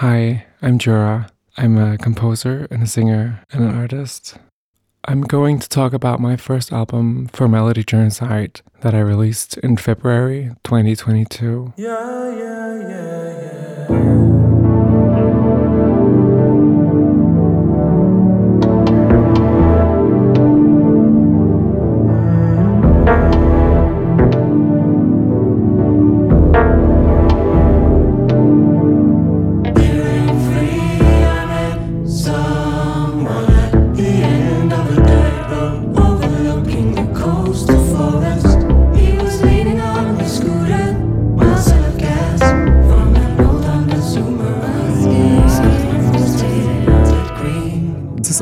Hi, I'm Jura. I'm a composer and a singer and an artist. I'm going to talk about my first album for Melody Genocide that I released in February 2022. Yeah, yeah, yeah,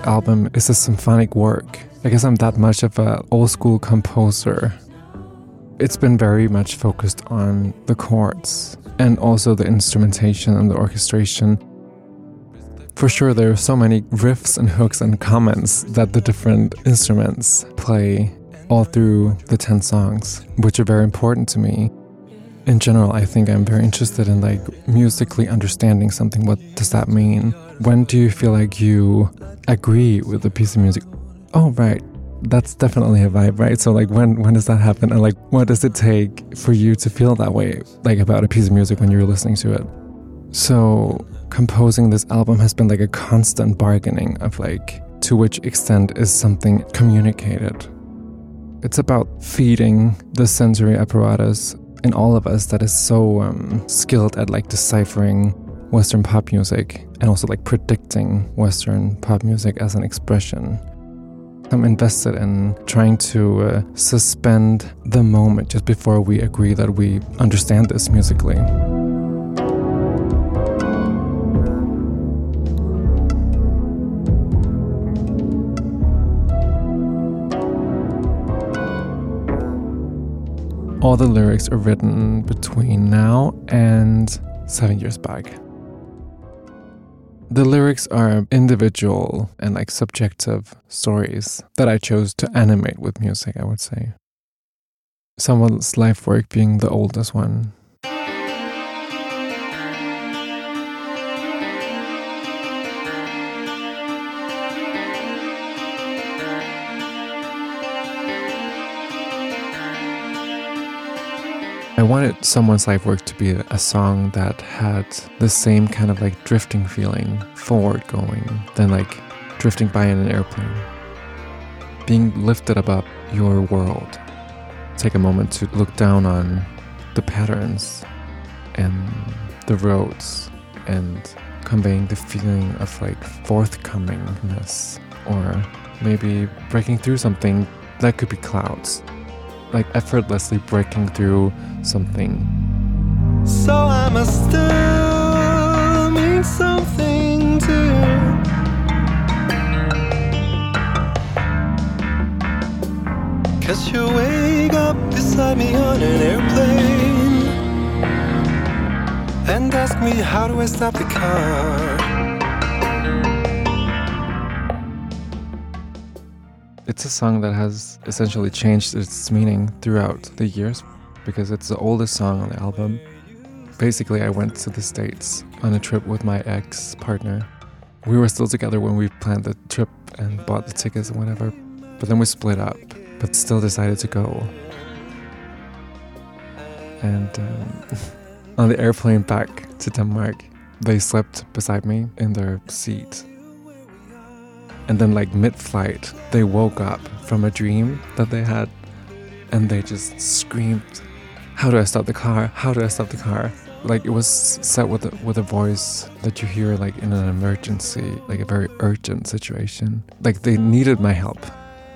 album is a symphonic work. I guess I'm that much of an old school composer. It's been very much focused on the chords and also the instrumentation and the orchestration. For sure, there are so many riffs and hooks and comments that the different instruments play all through the 10 songs, which are very important to me. In general, I think I'm very interested in like musically understanding something. What does that mean? When do you feel like you agree with a piece of music. Oh, right. That's definitely a vibe, right? So like when when does that happen? And like what does it take for you to feel that way like about a piece of music when you're listening to it? So composing this album has been like a constant bargaining of like to which extent is something communicated. It's about feeding the sensory apparatus in all of us that is so um, skilled at like deciphering Western pop music and also like predicting Western pop music as an expression. I'm invested in trying to uh, suspend the moment just before we agree that we understand this musically. All the lyrics are written between now and seven years back. The lyrics are individual and like subjective stories that I chose to animate with music, I would say. Someone's life work being the oldest one. I wanted Someone's Life Work to be a song that had the same kind of like drifting feeling, forward going, than like drifting by in an airplane. Being lifted above your world. Take a moment to look down on the patterns and the roads and conveying the feeling of like forthcomingness or maybe breaking through something that could be clouds like effortlessly breaking through something. So I must still mean something to. Cause you wake up beside me on an airplane and ask me how do I stop the car. It's a song that has essentially changed its meaning throughout the years because it's the oldest song on the album. Basically, I went to the States on a trip with my ex partner. We were still together when we planned the trip and bought the tickets and whatever, but then we split up, but still decided to go. And um, on the airplane back to Denmark, they slept beside me in their seat and then, like mid flight, they woke up from a dream that they had and they just screamed, How do I stop the car? How do I stop the car? Like it was set with a, with a voice that you hear like in an emergency, like a very urgent situation. Like they needed my help.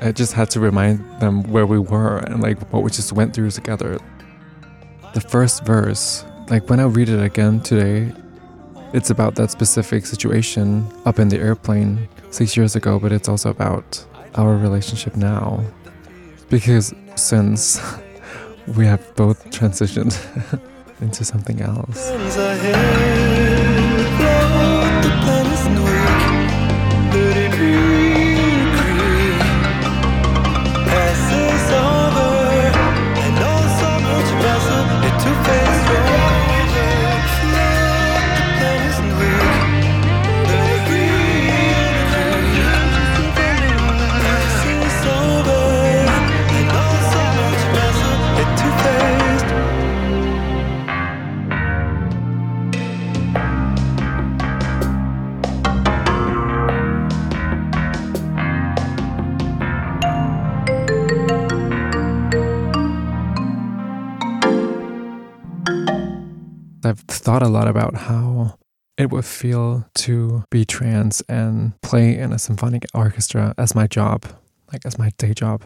I just had to remind them where we were and like what we just went through together. The first verse, like when I read it again today, it's about that specific situation up in the airplane six years ago, but it's also about our relationship now. Because since we have both transitioned into something else. A lot about how it would feel to be trans and play in a symphonic orchestra as my job, like as my day job.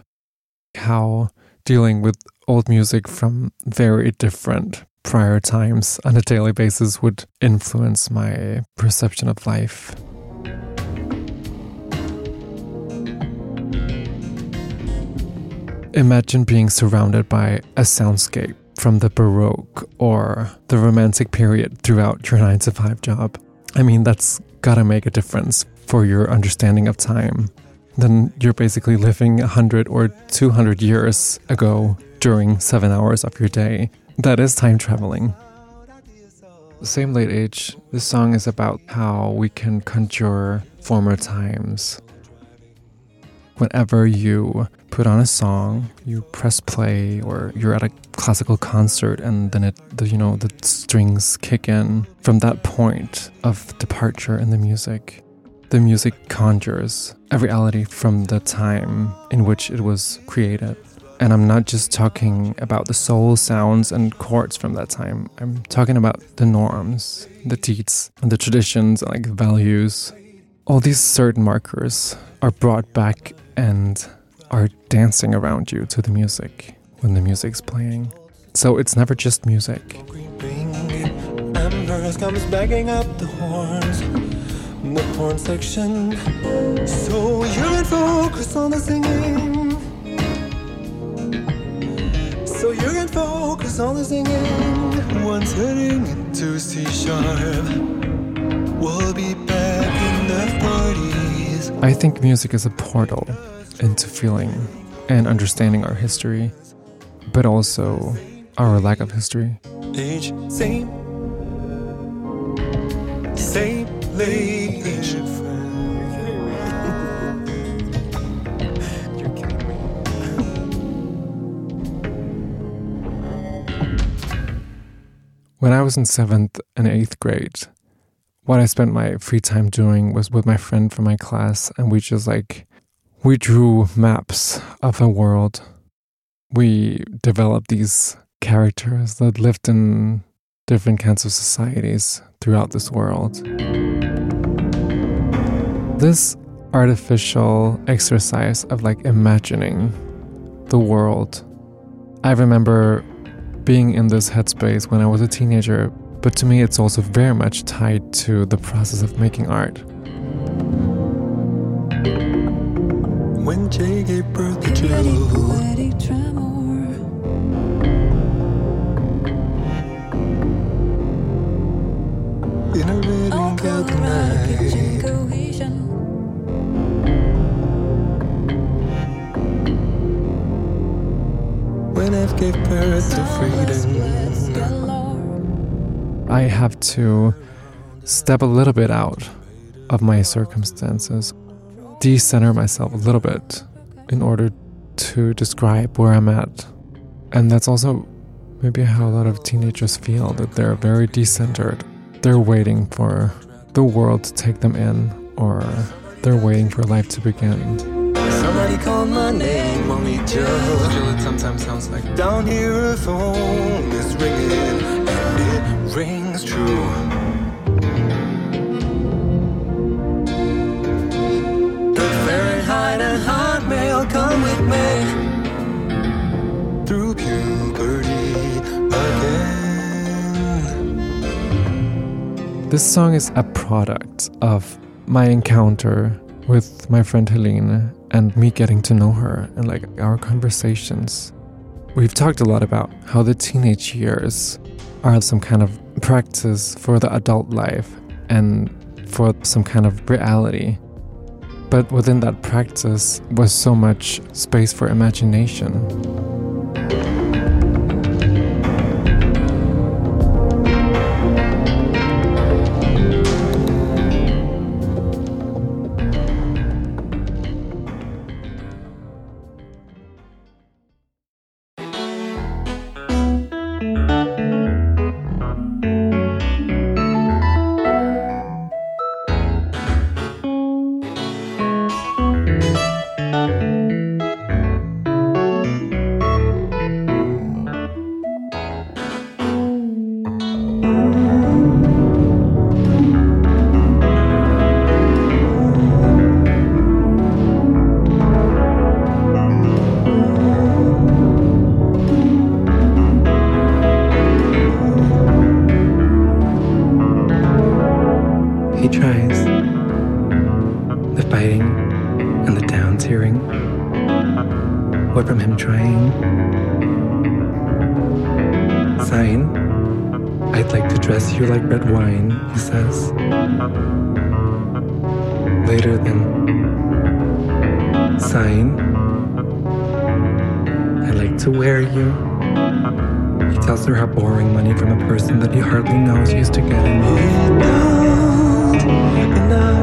How dealing with old music from very different prior times on a daily basis would influence my perception of life. Imagine being surrounded by a soundscape from the Baroque or the Romantic period throughout your 9 to 5 job. I mean, that's gotta make a difference for your understanding of time. Then you're basically living 100 or 200 years ago during seven hours of your day. That is time traveling. Same late age, this song is about how we can conjure former times. Whenever you put on a song, you press play, or you're at a classical concert, and then it, the, you know, the strings kick in. From that point of departure in the music, the music conjures a reality from the time in which it was created. And I'm not just talking about the soul sounds and chords from that time. I'm talking about the norms, the deeds, and the traditions, like values. All these certain markers are brought back and are dancing around you to the music when the music's playing. So it's never just music. Comes backing up the horns, the horn section. So you can focus on the singing. So you can focus on the singing. Once heading into C sharp, we'll be back. I think music is a portal into feeling and understanding our history, but also our lack of history. Same, same, age. When I was in seventh and eighth grade, what I spent my free time doing was with my friend from my class, and we just like, we drew maps of a world. We developed these characters that lived in different kinds of societies throughout this world. This artificial exercise of like imagining the world. I remember being in this headspace when I was a teenager, but to me, it's also very much tied to the process of making art. When Jay gave birth to Joe. In a red and gold night. when I've gave birth to freedom. I have to step a little bit out of my circumstances, decenter myself a little bit in order to describe where I'm at. And that's also maybe how a lot of teenagers feel that they're very decentered. They're waiting for the world to take them in, or they're waiting for life to begin. Somebody called my name, only Joe. Still, it sometimes sounds like down here a phone is ringing, and it rings true. The Fahrenheit and Hotmail come with me through puberty again. This song is a product of my encounter with my friend Helene and me getting to know her and like our conversations. We've talked a lot about how the teenage years are some kind of practice for the adult life and for some kind of reality. But within that practice was so much space for imagination. From him trying? Sign. I'd like to dress you like red wine, he says. Later then. Sign. I'd like to wear you. He tells her how borrowing money from a person that he hardly knows used to get him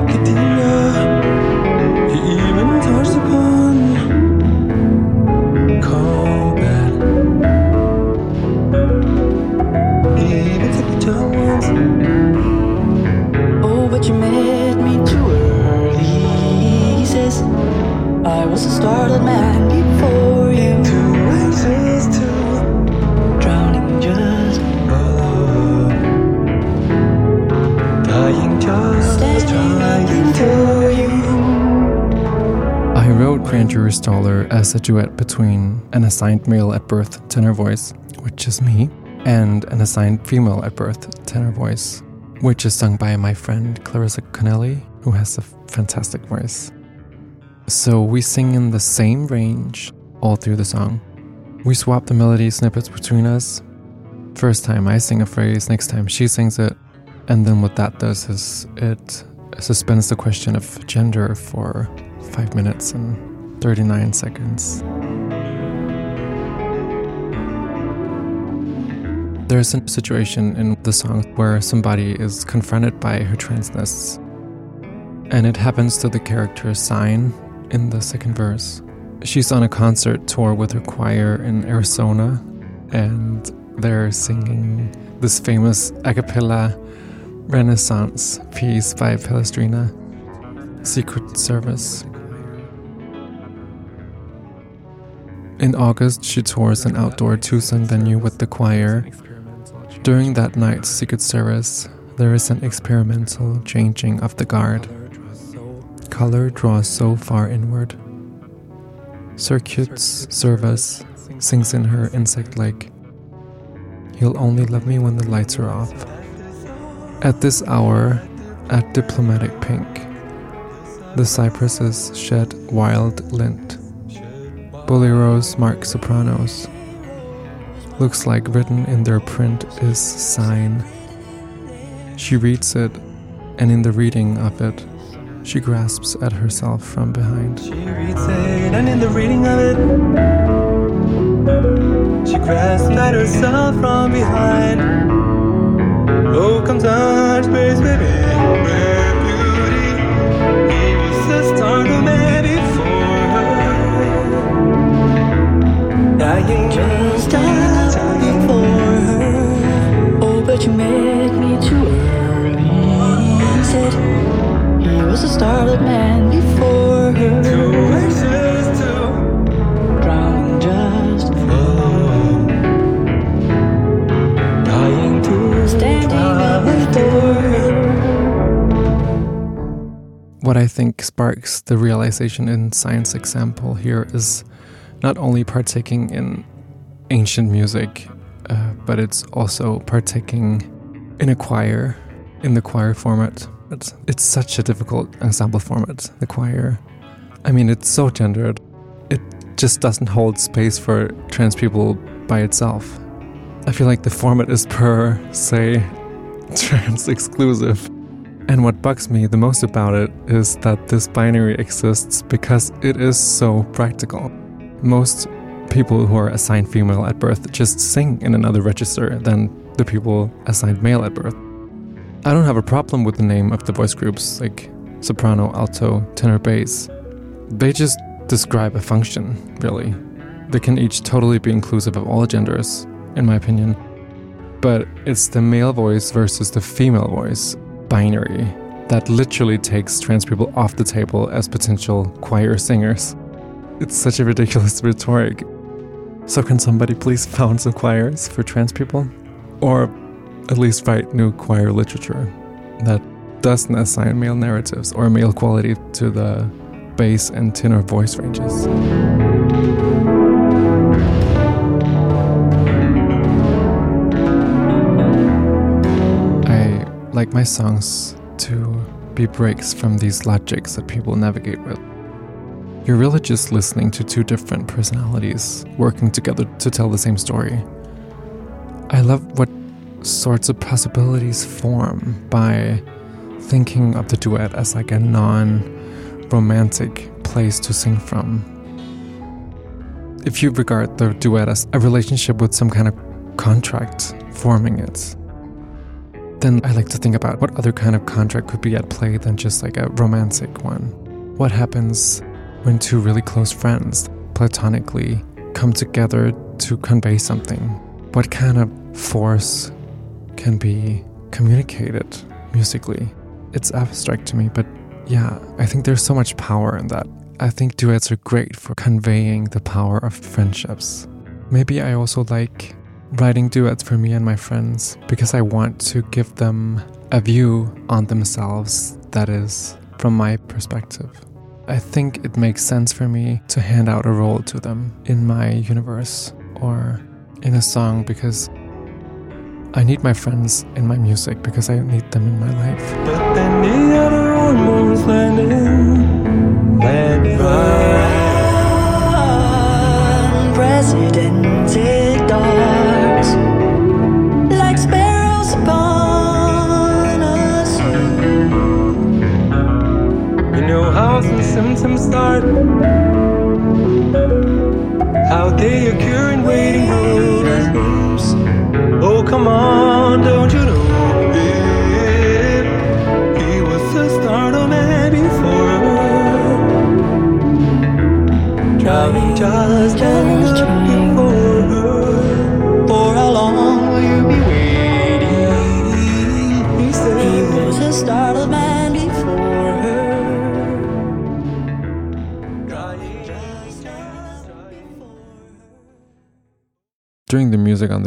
academia. He even touched upon He even took the. Oh, but you met me too early. He says, I was a startled man before you. Too anxious to Drowning just follow. Dying just trying to. wrote Grand Jury Staller as a duet between an assigned male at birth tenor voice, which is me, and an assigned female at birth tenor voice, which is sung by my friend Clarissa Connelly, who has a fantastic voice. So we sing in the same range all through the song. We swap the melody snippets between us. First time I sing a phrase, next time she sings it. And then what that does is it suspends the question of gender for 5 minutes and 39 seconds. There's a situation in the song where somebody is confronted by her transness, and it happens to the character Sign in the second verse. She's on a concert tour with her choir in Arizona, and they're singing this famous a cappella Renaissance piece by Palestrina, Sicut cervus. In August, she tours an outdoor Tucson venue with the choir. During that night's Sicut cervus, there is an experimental changing of the guard. Color draws so far inward. Sicut cervus sings in her insect like, You'll only love me when the lights are off. At this hour, at diplomatic pink, the cypresses shed wild lint. Boleros mark sopranos. Looks like written in their print is sign. She reads it, and in the reading of it, she grasps at herself from behind. She reads it, and in the reading of it, she grasps at herself from behind. Oh, comes out space, baby. Sparks the realization in science example here is not only partaking in ancient music, uh, but it's also partaking in a choir, in the choir format. It's, it's such a difficult ensemble format, the choir. I mean, it's so gendered. It just doesn't hold space for trans people by itself. I feel like the format is per se trans exclusive. And what bugs me the most about it is that this binary exists because it is so practical. Most people who are assigned female at birth just sing in another register than the people assigned male at birth. I don't have a problem with the name of the voice groups like soprano, alto, tenor, bass. They just describe a function, really. They can each totally be inclusive of all genders, in my opinion. But it's the male voice versus the female voice binary that literally takes trans people off the table as potential choir singers. It's such a ridiculous rhetoric. So, can somebody please found some choirs for trans people? Or at least write new choir literature that doesn't assign male narratives or male quality to the bass and tenor voice ranges? Like my songs to be breaks from these logics that people navigate with. You're really just listening to two different personalities working together to tell the same story. I love what sorts of possibilities form by thinking of the duet as like a non romantic place to sing from. If you regard the duet as a relationship with some kind of contract forming it, then I like to think about what other kind of contract could be at play than just like a romantic one. What happens when two really close friends, platonically, come together to convey something? What kind of force can be communicated musically? It's abstract to me, but yeah, I think there's so much power in that. I think duets are great for conveying the power of friendships. Maybe I also like writing duets for me and my friends because I want to give them a view on themselves that is from my perspective. I think it makes sense for me to hand out a role to them in my universe or in a song because I need my friends in my music because I need them in my life. But then the other almost landed, landed right. Some start, how they occur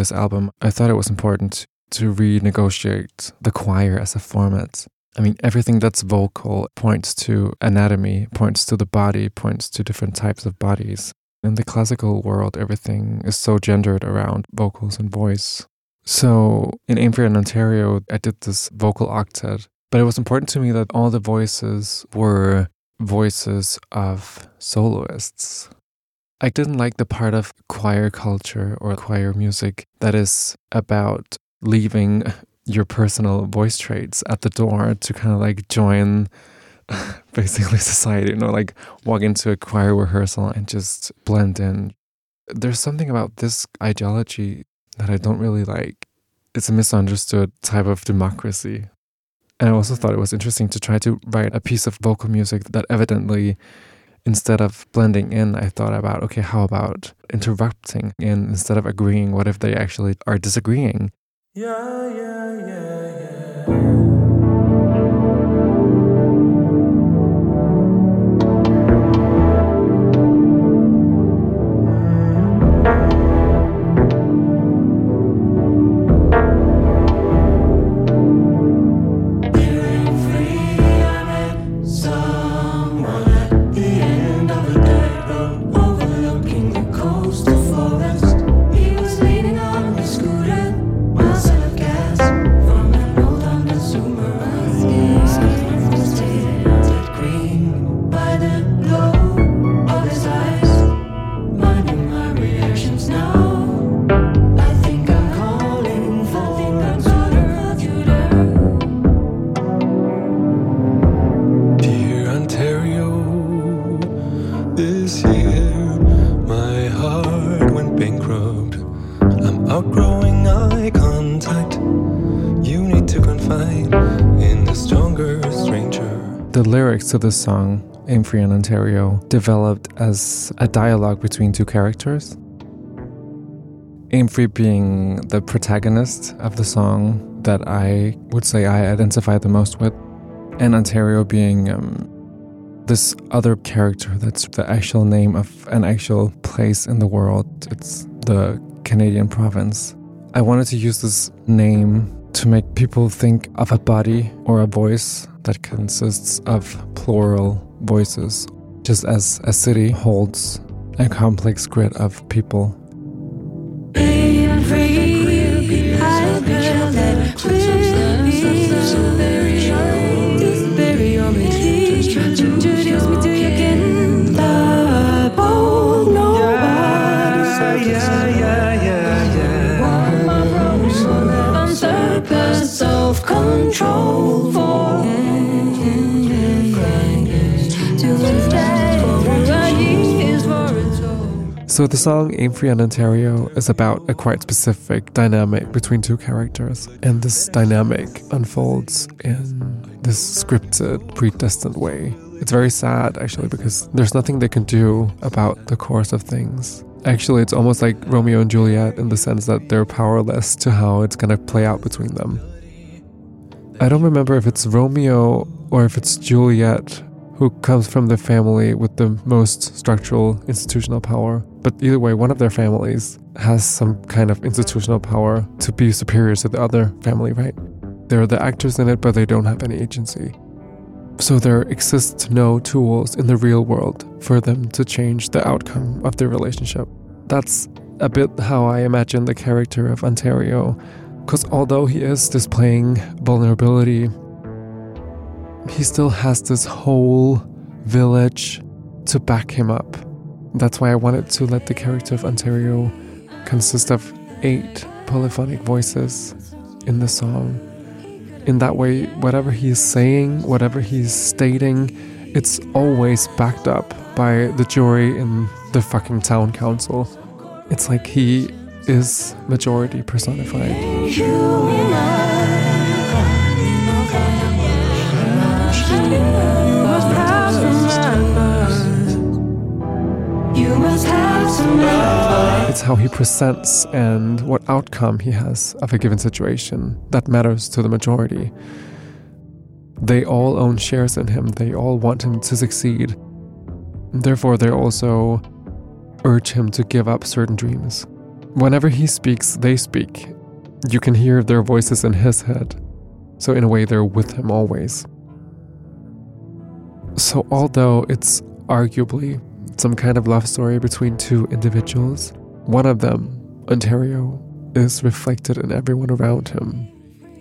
this album, I thought it was important to renegotiate the choir as a format. I mean, everything that's vocal points to anatomy, points to the body, points to different types of bodies. In the classical world, everything is so gendered around vocals and voice. So in in Ontario, I did this vocal octet, but it was important to me that all the voices were voices of soloists. I didn't like the part of choir culture or choir music that is about leaving your personal voice traits at the door to kind of like join basically society, you know, like walk into a choir rehearsal and just blend in. There's something about this ideology that I don't really like. It's a misunderstood type of democracy. And I also thought it was interesting to try to write a piece of vocal music that evidently instead of blending in, I thought about, okay, how about interrupting And instead of agreeing? What if they actually are disagreeing? Yeah, yeah, yeah, yeah. The lyrics to this song, in Ontario, developed as a dialogue between two characters. Amephrey being the protagonist of the song that I would say I identify the most with, and Ontario being um, this other character that's the actual name of an actual place in the world. It's the Canadian province. I wanted to use this name to make people think of a body or a voice that consists of plural voices, just as a city holds a complex grid of people. So the song Amephrey in Ontario is about a quite specific dynamic between two characters. And this dynamic unfolds in this scripted, predestined way. It's very sad actually because there's nothing they can do about the course of things. Actually, it's almost like Romeo and Juliet in the sense that they're powerless to how it's gonna play out between them. I don't remember if it's Romeo or if it's Juliet who comes from the family with the most structural institutional power. But either way, one of their families has some kind of institutional power to be superior to the other family, right? They're the actors in it, but they don't have any agency. So there exists no tools in the real world for them to change the outcome of their relationship. That's a bit how I imagine the character of Ontario, because although he is displaying vulnerability, he still has this whole village to back him up. That's why I wanted to let the character of Ontario consist of eight polyphonic voices in the song. In that way, whatever he's saying, whatever he's stating, it's always backed up by the jury in the fucking town council. It's like he is majority personified. It's how he presents and what outcome he has of a given situation that matters to the majority. They all own shares in him, they all want him to succeed. Therefore, they also urge him to give up certain dreams. Whenever he speaks, they speak. You can hear their voices in his head. So, in a way, they're with him always. So, although it's arguably some kind of love story between two individuals, one of them, Ontario, is reflected in everyone around him,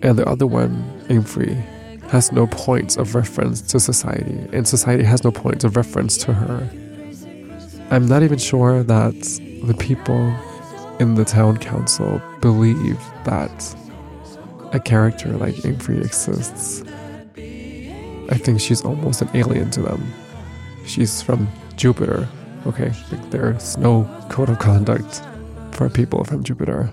and the other one, Amephrey, has no points of reference to society, and society has no points of reference to her. I'm not even sure that the people in the town council believe that a character like Amephrey exists. I think she's almost an alien to them. She's from Jupiter, okay? Like there's no code of conduct for people from Jupiter.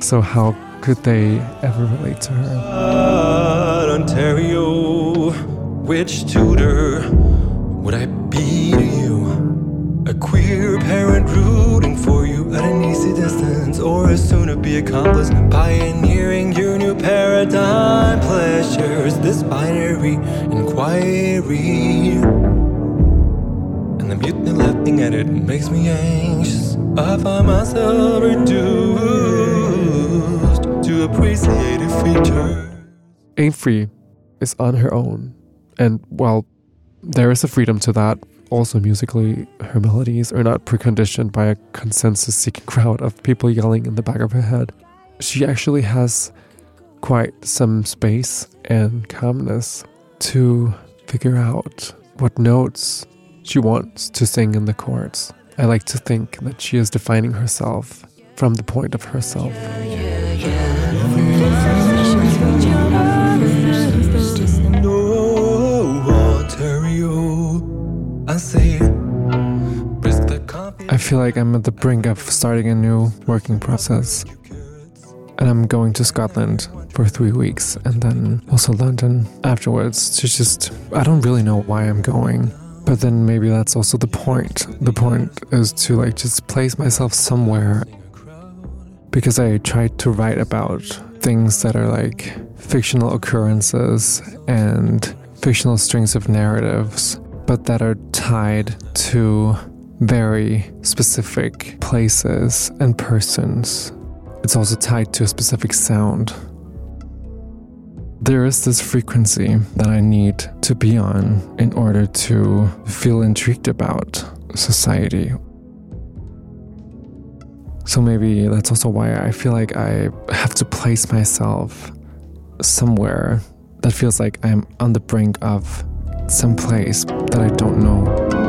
So how could they ever relate to her? God, Ontario, which tutor would I be to you? A queer parent rooting for you at an easy distance, or a soon to be accomplice pioneering your new paradigm pleasures this binary inquiry. Mutiny laughing at it makes me anxious. I find myself reduced to appreciative features. Amephrey is on her own, and while there is a freedom to that, also musically, her melodies are not preconditioned by a consensus seeking crowd of people yelling in the back of her head. She actually has quite some space and calmness to figure out what notes she wants to sing in the chords. I like to think that she is defining herself from the point of herself. I feel like I'm at the brink of starting a new working process. And I'm going to Scotland for three weeks and then also London afterwards to just. I don't really know why I'm going. But then maybe that's also the point. The point is to like just place myself somewhere because I tried to write about things that are like fictional occurrences and fictional strings of narratives, but that are tied to very specific places and persons. It's also tied to a specific sound. There is this frequency that I need to be on in order to feel intrigued about society. So maybe that's also why I feel like I have to place myself somewhere that feels like I'm on the brink of some place that I don't know.